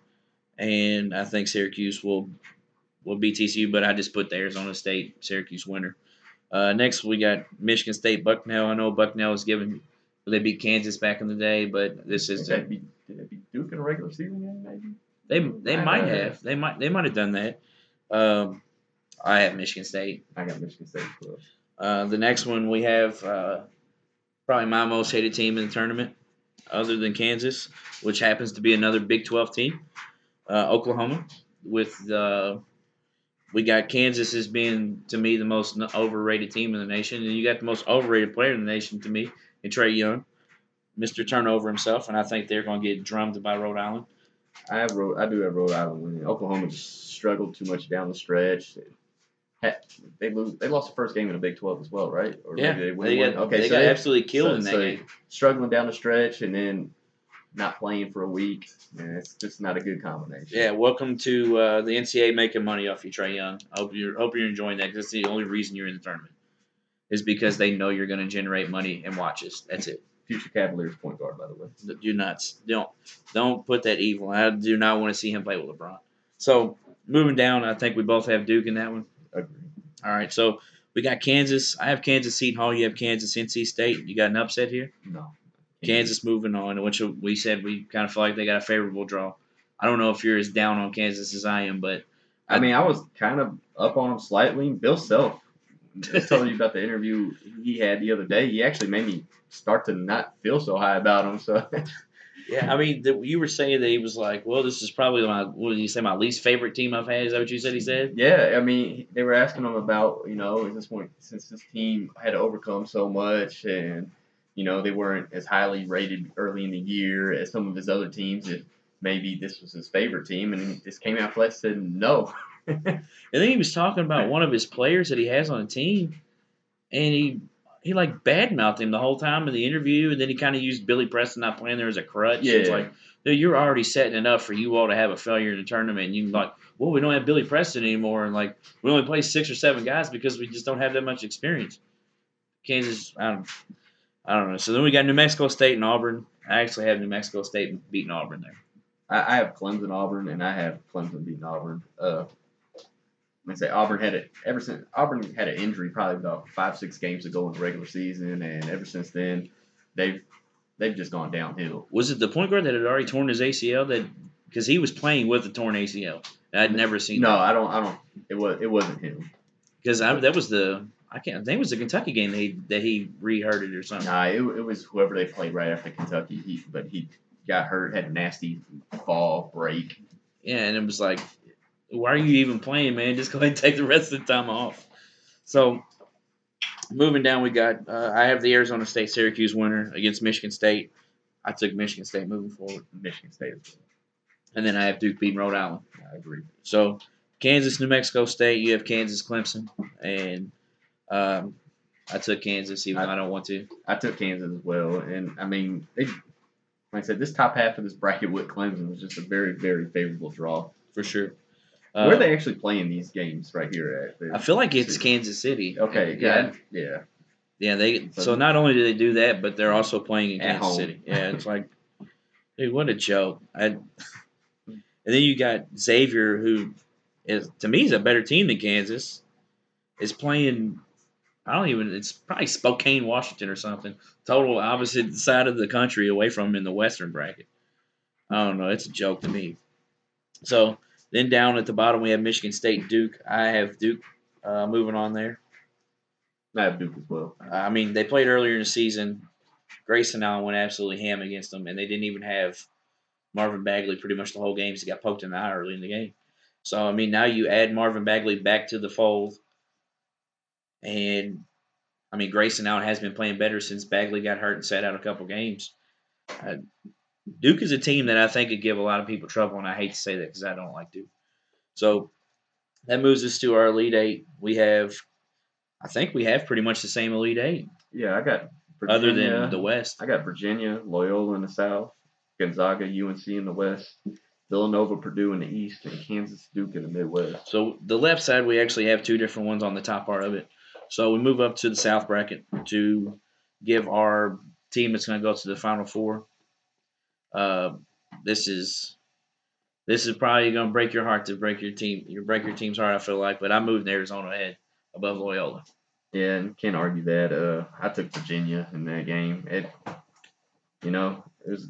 and I think Syracuse will will beat TCU. But I just put the Arizona State Syracuse winner. Uh, next, we got Michigan State Bucknell. I know Bucknell was given they beat Kansas back in the day, but this is Did that be did that be Duke in a regular season game maybe? they they might have they might they might have done that. Um, I have Michigan State. I got Michigan State. Uh, the next one we have uh, probably my most hated team in the tournament, other than Kansas, which happens to be another Big 12 team, uh, Oklahoma. With uh, we got Kansas as being to me the most overrated team in the nation, and you got the most overrated player in the nation to me, and Trae Young, Mr. Turnover himself, and I think they're going to get drummed by Rhode Island. I have Rhode, I do have Rhode Island winning. Oklahoma just struggled too much down the stretch. They lose. They lost the first game in the Big Twelve as well, right? Or Yeah, win they got, okay, they so got they- absolutely killed so- in that so game. struggling down the stretch and then not playing for a week. Man, it's just not a good combination. Yeah, welcome to uh, the NCAA making money off you, Trae Young. I hope you're hope you're enjoying that. 'cause That's the only reason you're in the tournament is because they know you're going to generate money and watches. That's it. Future Cavaliers point guard, by the way. Do not don't don't put that evil. I do not want to see him play with LeBron. So moving down, I think we both have Duke in that one. Agree. All right, so we got Kansas. I have Kansas Seton Hall. You have Kansas NC State. You got an upset here. No. Kansas moving on, which we said we kind of feel like they got a favorable draw. I don't know if you're as down on Kansas as I am, but I mean, I was kind of up on them slightly. Bill Self, I [laughs] telling you about the interview he had the other day. He actually made me start to not feel so high about him. So [laughs] yeah, I mean, the, you were saying that he was like, well, this is probably my what did you say my least favorite team I've had? Is that what you said? He said. Yeah, I mean, they were asking him about you know at this point since this team had to overcome so much and you know they weren't as highly rated early in the year as some of his other teams. If maybe this was his favorite team, and he just came out flat said no. [laughs] [laughs] and then he was talking about one of his players that he has on the team, and he he like badmouthed him the whole time in the interview, and then he kind of used Billy Preston not playing there as a crutch. Yeah. It's like, dude, you're already setting it up for you all to have a failure in the tournament. And you like, well, we don't have Billy Preston anymore, and like we only play six or seven guys because we just don't have that much experience. Kansas, I don't, I don't know. So then we got New Mexico State and Auburn. I actually have New Mexico State beating Auburn there. I, I have Clemson Auburn, and I have Clemson beating Auburn. Uh, I say Auburn had it ever since Auburn had an injury probably about five six games ago in the regular season, and ever since then they've they've just gone downhill. Was it the point guard that had already torn his ACL that because he was playing with a torn ACL? I'd never seen. No, that. I don't. I don't. It was. It wasn't him. because that was the I can't. I think it was the Kentucky game that he that he re-hurt it or something. Nah, it, it was whoever they played right after Kentucky. He, but he got hurt, had a nasty fall break. Yeah, and it was like, why are you even playing, man? [laughs] Just go ahead and take the rest of the time off. So, moving down, we got uh, I have the Arizona State Syracuse winner against Michigan State. I took Michigan State moving forward, Michigan State. and then I have Duke beating Rhode Island. I agree. So, Kansas, New Mexico State. You have Kansas, Clemson, and um, I took Kansas even though I don't want to. I took Kansas as well, and I mean, they, like I said, this top half of this bracket with Clemson was just a very, very favorable draw. for sure. Where are Uh, they actually playing these games right here at? I feel like it's Kansas City. Okay, yeah, yeah. Yeah, they. So So- not only do they do that, but they're also playing in Kansas. City. Yeah, it's [laughs] like, dude, what a joke. I, and then you got Xavier, who is to me is a better team than Kansas, is playing. I don't even. It's probably Spokane, Washington, or something. Total opposite side of the country, away from in the Western bracket. I don't know. It's a joke to me. So then down at the bottom we have Michigan State, Duke. I have Duke uh, moving on there. I have Duke as well. I mean, they played earlier in the season. Grayson Allen went absolutely ham against them, and they didn't even have Marvin Bagley pretty much the whole game. He got poked in the eye early in the game. So I mean, now you add Marvin Bagley back to the fold, and I mean Grayson Allen has been playing better since Bagley got hurt and sat out a couple games. Duke is a team that I think could give a lot of people trouble, and I hate to say that because I don't like Duke. So that moves us to our Elite Eight. We have, I think we have pretty much the same Elite Eight Yeah, I got Virginia, other than the West. I got Virginia, Loyola in the South, Gonzaga, UNC in the West, Villanova, Purdue in the East, and Kansas, Duke in the Midwest. So the left side, we actually have two different ones on the top part of it. So we move up to the South bracket to give our team that's going to go to the Final Four. Uh, this is this is probably going to break your heart to break your team, you break your team's heart. I feel like, but I moved Arizona ahead above Loyola. Yeah, and can't argue that. Uh, I took Virginia in that game. It, you know, it was a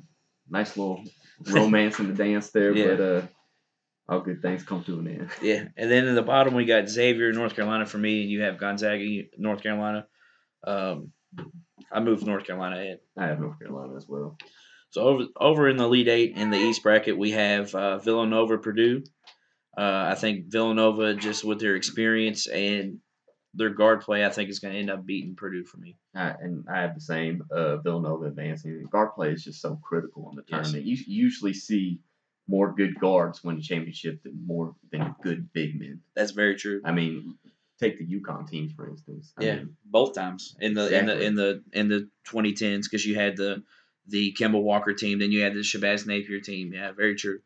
nice little romance in the dance there, [laughs] Yeah. but uh, all good things come to an end. [laughs] Yeah, and then in the bottom we got Xavier, North Carolina for me, and you have Gonzaga, North Carolina. Um, I moved North Carolina ahead. I have North Carolina as well. So over over in the lead eight in the East bracket, we have uh, Villanova, Purdue. Uh, I think Villanova, just with their experience and their guard play, I think is going to end up beating Purdue for me. I, and I have the same uh, Villanova advancing. Guard play is just so critical in the tournament. You, you usually see more good guards win the championship than more than good big men. That's very true. I mean, take the UConn teams for instance. I Yeah, mean, both times in the Exactly. in the in the in the 2010s because you had the the Kemba Walker team, then you had the Shabazz Napier team. Yeah, very true.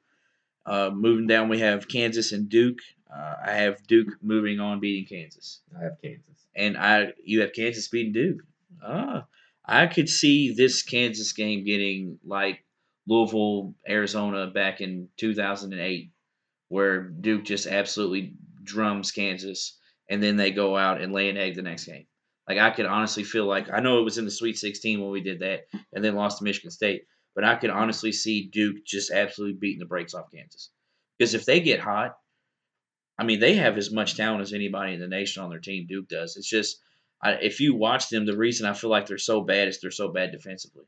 Uh, moving down, we have Kansas and Duke. Uh, I have Duke moving on, beating Kansas. I have Kansas. and I you have Kansas beating Duke. Ah, I could see this Kansas game getting like Louisville, Arizona back in 2008, where Duke just absolutely drums Kansas, and then they go out and lay an egg the next game. Like I could honestly feel like I know it was in the Sweet 16 when we did that, and then lost to Michigan State, but I could honestly see Duke just absolutely beating the brakes off Kansas. Because if they get hot, I mean, they have as much talent as anybody in the nation on their team. Duke does. It's just I, if you watch them, the reason I feel like they're so bad is they're so bad defensively,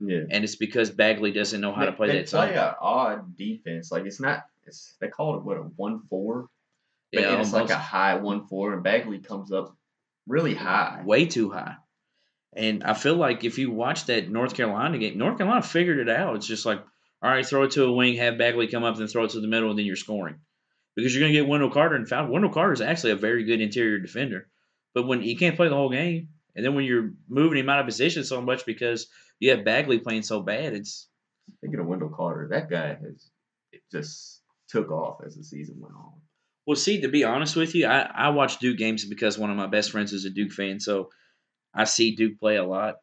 Yeah. and it's because Bagley doesn't know how to play they that play an odd defense. Like it's not. It's they call it what a one four. But Yeah, it's like a high one four, and Bagley comes up really high. way too high. And I feel like if you watch that North Carolina game, North Carolina figured it out. It's just like, all right, throw it to a wing, have Bagley come up, then throw it to the middle, and then you're scoring. Because you're going to get Wendell Carter and foul. Wendell Carter is actually a very good interior defender. But when he can't play the whole game, and then when you're moving him out of position so much because you have Bagley playing so bad, it's Thinking of Wendell Carter, that guy has it just took off as the season went on. Well, see, to be honest with you, I, I watch Duke games because one of my best friends is a Duke fan, so I see Duke play a lot.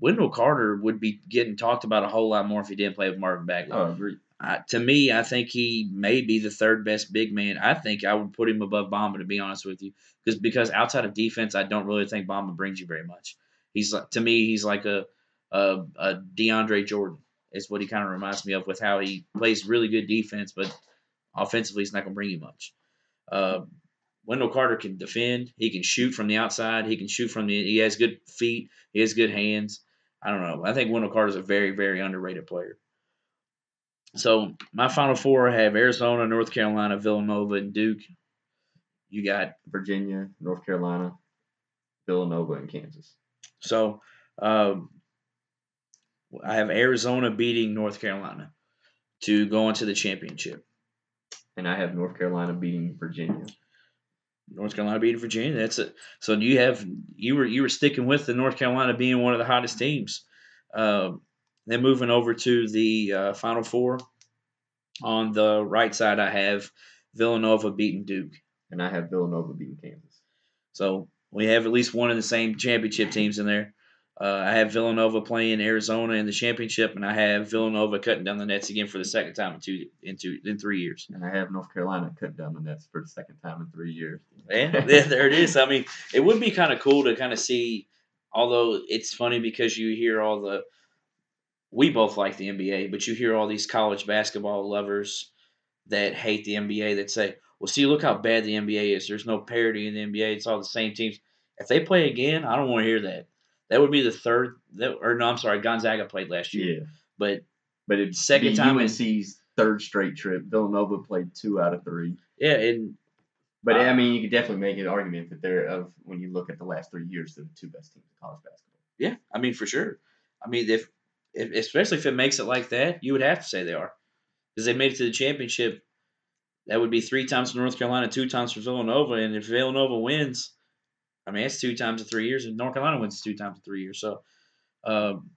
Wendell Carter would be getting talked about a whole lot more if he didn't play with Marvin Bagley. Oh, agree. I, to me, I think he may be the third best big man. I think I would put him above Bamba, to be honest with you, because because outside of defense, I don't really think Bamba brings you very much. He's like to me, he's like a a, a DeAndre Jordan is what he kind of reminds me of with how he plays really good defense, but offensively, he's not going to bring you much. Uh, Wendell Carter can defend. He can shoot from the outside. He can shoot from the. He has good feet. He has good hands. I don't know. I think Wendell Carter is a very, very underrated player. So my final four have Arizona, North Carolina, Villanova, and Duke. You got Virginia, North Carolina, Villanova, and Kansas. so um, I have Arizona beating North Carolina to go into the championship. And I have North Carolina beating Virginia. North Carolina beating Virginia. That's it. So you have you were you were sticking with the North Carolina being one of the hottest teams. Um, then moving over to the uh, Final Four. On the right side, I have Villanova beating Duke. And I have Villanova beating Kansas. So we have at least one of the same championship teams in there. Uh, I have Villanova playing Arizona in the championship, and I have Villanova cutting down the nets again for the second time in two in two in three years. And I have North Carolina cutting down the nets for the second time in three years. and [laughs] yeah, there it is. I mean, it would be kind of cool to kind of see. Although it's funny because you hear all the, we both like the NBA, but you hear all these college basketball lovers that hate the NBA that say, "Well, see, look how bad the NBA is. There's no parity in the NBA. It's all the same teams. If they play again, I don't want to hear that. That would be the third. That, or no, I'm sorry, Gonzaga played last year, Yeah. but But it's Second time in- UNC's third straight trip. Villanova played two out of three. yeah, and But Uh, I mean, you could definitely make an argument that they're of when you look at the last three years, they're the two best teams in college basketball. Yeah, I mean for sure. I mean if, if especially if it makes it like that, you would have to say they are because they made it to the championship. That would be three times for North Carolina, two times for Villanova, and if Villanova wins, I mean it's two times in three years, and North Carolina wins two times in three years. So, um,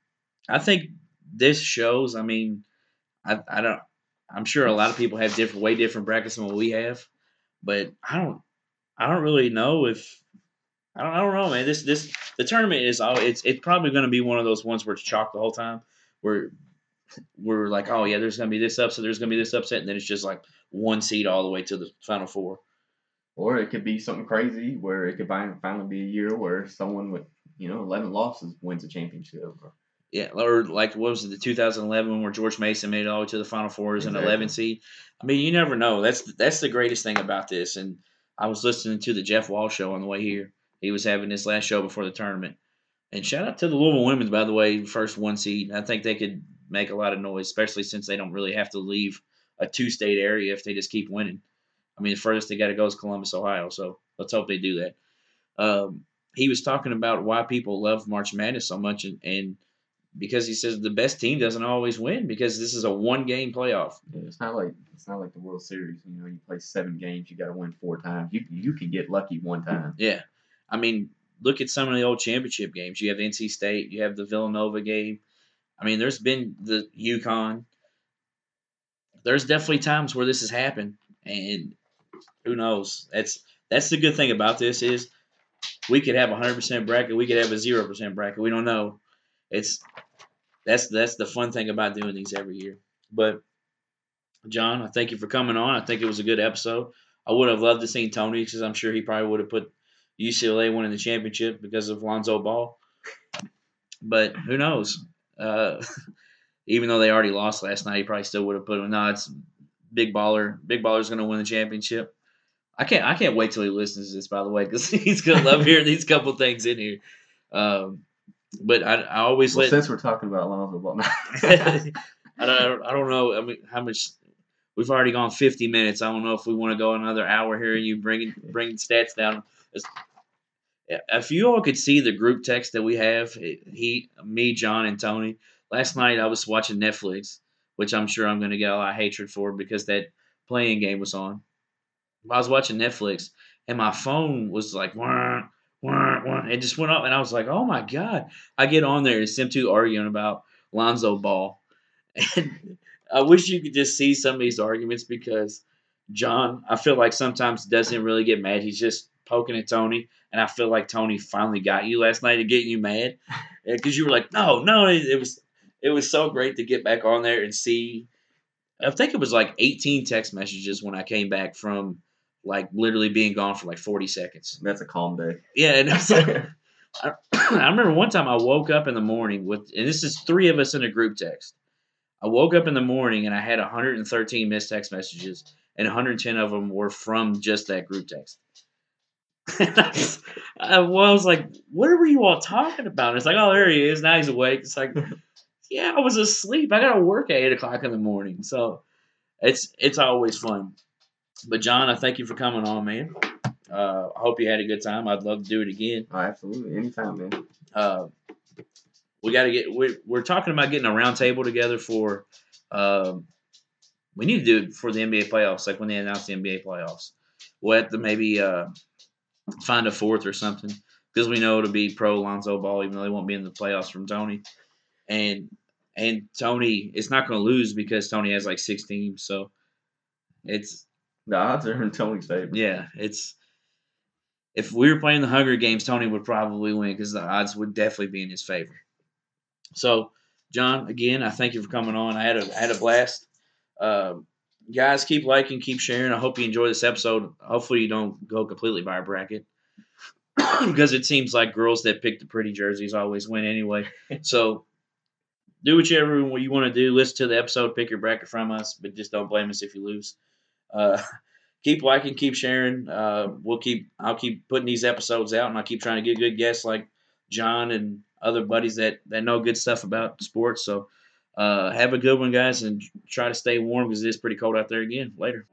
I think this shows. I mean, I I don't. I'm sure a lot of people have different, way different brackets than what we have, but I don't. I don't really know if I don't, I don't know, man. This this the tournament is all it's it's probably going to be one of those ones where it's chalk the whole time. Where we're like, oh yeah, there's going to be this upset, there's going to be this upset, and then it's just like one seed all the way to the final four. Or it could be something crazy where it could finally be a year where someone with you know 11 losses wins a championship. Or, Yeah, or like what was it, the 2011 where George Mason made it all the way to the final four as an 11 seed. I mean, you never know. That's that's the greatest thing about this. And I was listening to the Jeff Walz show on the way here. He was having his last show before the tournament. And shout out to the Louisville women's, by the way, first one seed. I think they could make a lot of noise, especially since they don't really have to leave a two state area if they just keep winning. I mean, the furthest they got to go is Columbus, Ohio. So let's hope they do that. Um, he was talking about why people love March Madness so much, and, and because he says the best team doesn't always win because this is a one game playoff. yeah, it's not like it's not like the World Series. You know, you play seven games, you got to win four times. You you can get lucky one time. Yeah. I mean, look at some of the old championship games. You have NC State, you have the Villanova game. I mean, there's been the UConn. There's definitely times where this has happened, and who knows? That's that's the good thing about this is we could have a hundred percent bracket. We could have a zero percent bracket. We don't know. It's that's that's the fun thing about doing these every year. But John, I thank you for coming on. I think it was a good episode. I would have loved to seen Tony because I'm sure he probably would have put UCLA winning the championship because of Lonzo Ball. But who knows? Uh, [laughs] even though they already lost last night, he probably still would have put him. No, it's big baller. Big baller's going to win the championship. I can't. I can't wait till he listens to this. By the way, because [laughs] he's going to love hearing these couple things in here. Um, but I, I always well, let. since we're talking about Lonzo [laughs] Ball, I don't. I don't know. I mean, how much we've already gone 50 minutes. I don't know if we want to go another hour here and you bringing bringing stats down. It's, if you all could see the group text that we have, he, me, John, and Tony. Last night I was watching Netflix, which I'm sure I'm going to get a lot of hatred for because that play-in game was on. I was watching Netflix and my phone was like, wah, wah, wah. it just went up, and I was like, oh my god! I get on there and Sim two arguing about Lonzo Ball, [laughs] and I wish you could just see some of these arguments because John, I feel like sometimes doesn't really get mad. He's just poking at Tony, and I feel like Tony finally got you last night to get you mad [laughs] because you were like, no, no, it, it was it was so great to get back on there and see. I think it was like 18 text messages when I came back from like literally being gone for like 40 seconds. That's a calm day. Yeah, and it's like, [laughs] I, [clears throat] I remember one time I woke up in the morning with, and this is three of us in a group text. I woke up in the morning and I had 113 missed text messages, and 110 of them were from just that group text. I, was, [laughs] I was like, "What were you all talking about?" And it's like, "Oh, there he is. Now he's awake." It's like, [laughs] "Yeah, I was asleep. I got to work at eight o'clock in the morning." So it's it's always fun. But John, I thank you for coming on, man. Uh, I hope you had a good time. I'd love to do it again. Oh, absolutely, anytime, man. Uh, we got to get. We're, we're talking about getting a roundtable together for. Um, we need to do it for the NBA playoffs, like when they announce the NBA playoffs. We'll have to maybe uh, find a fourth or something because we know it'll be pro Lonzo Ball, even though they won't be in the playoffs from Tony. And and Tony, it's not going to lose because Tony has like six teams, so it's the odds are in Tony's favor. Yeah, it's if we were playing the Hunger Games, Tony would probably win because the odds would definitely be in his favor. So, John, again, I thank you for coming on. I had a I had a blast. Uh, guys, keep liking, keep sharing. I hope you enjoy this episode. Hopefully, you don't go completely by a bracket [clears throat] because it seems like girls that pick the pretty jerseys always win anyway. [laughs] so, do whichever you want to do. Listen to the episode, pick your bracket from us, but just don't blame us if you lose. Uh, [laughs] keep liking, keep sharing. Uh, we'll keep. I'll keep putting these episodes out, and I'll keep trying to get good guests like John and other buddies that that know good stuff about sports. So uh, have a good one, guys, and try to stay warm because it is pretty cold out there again. Later.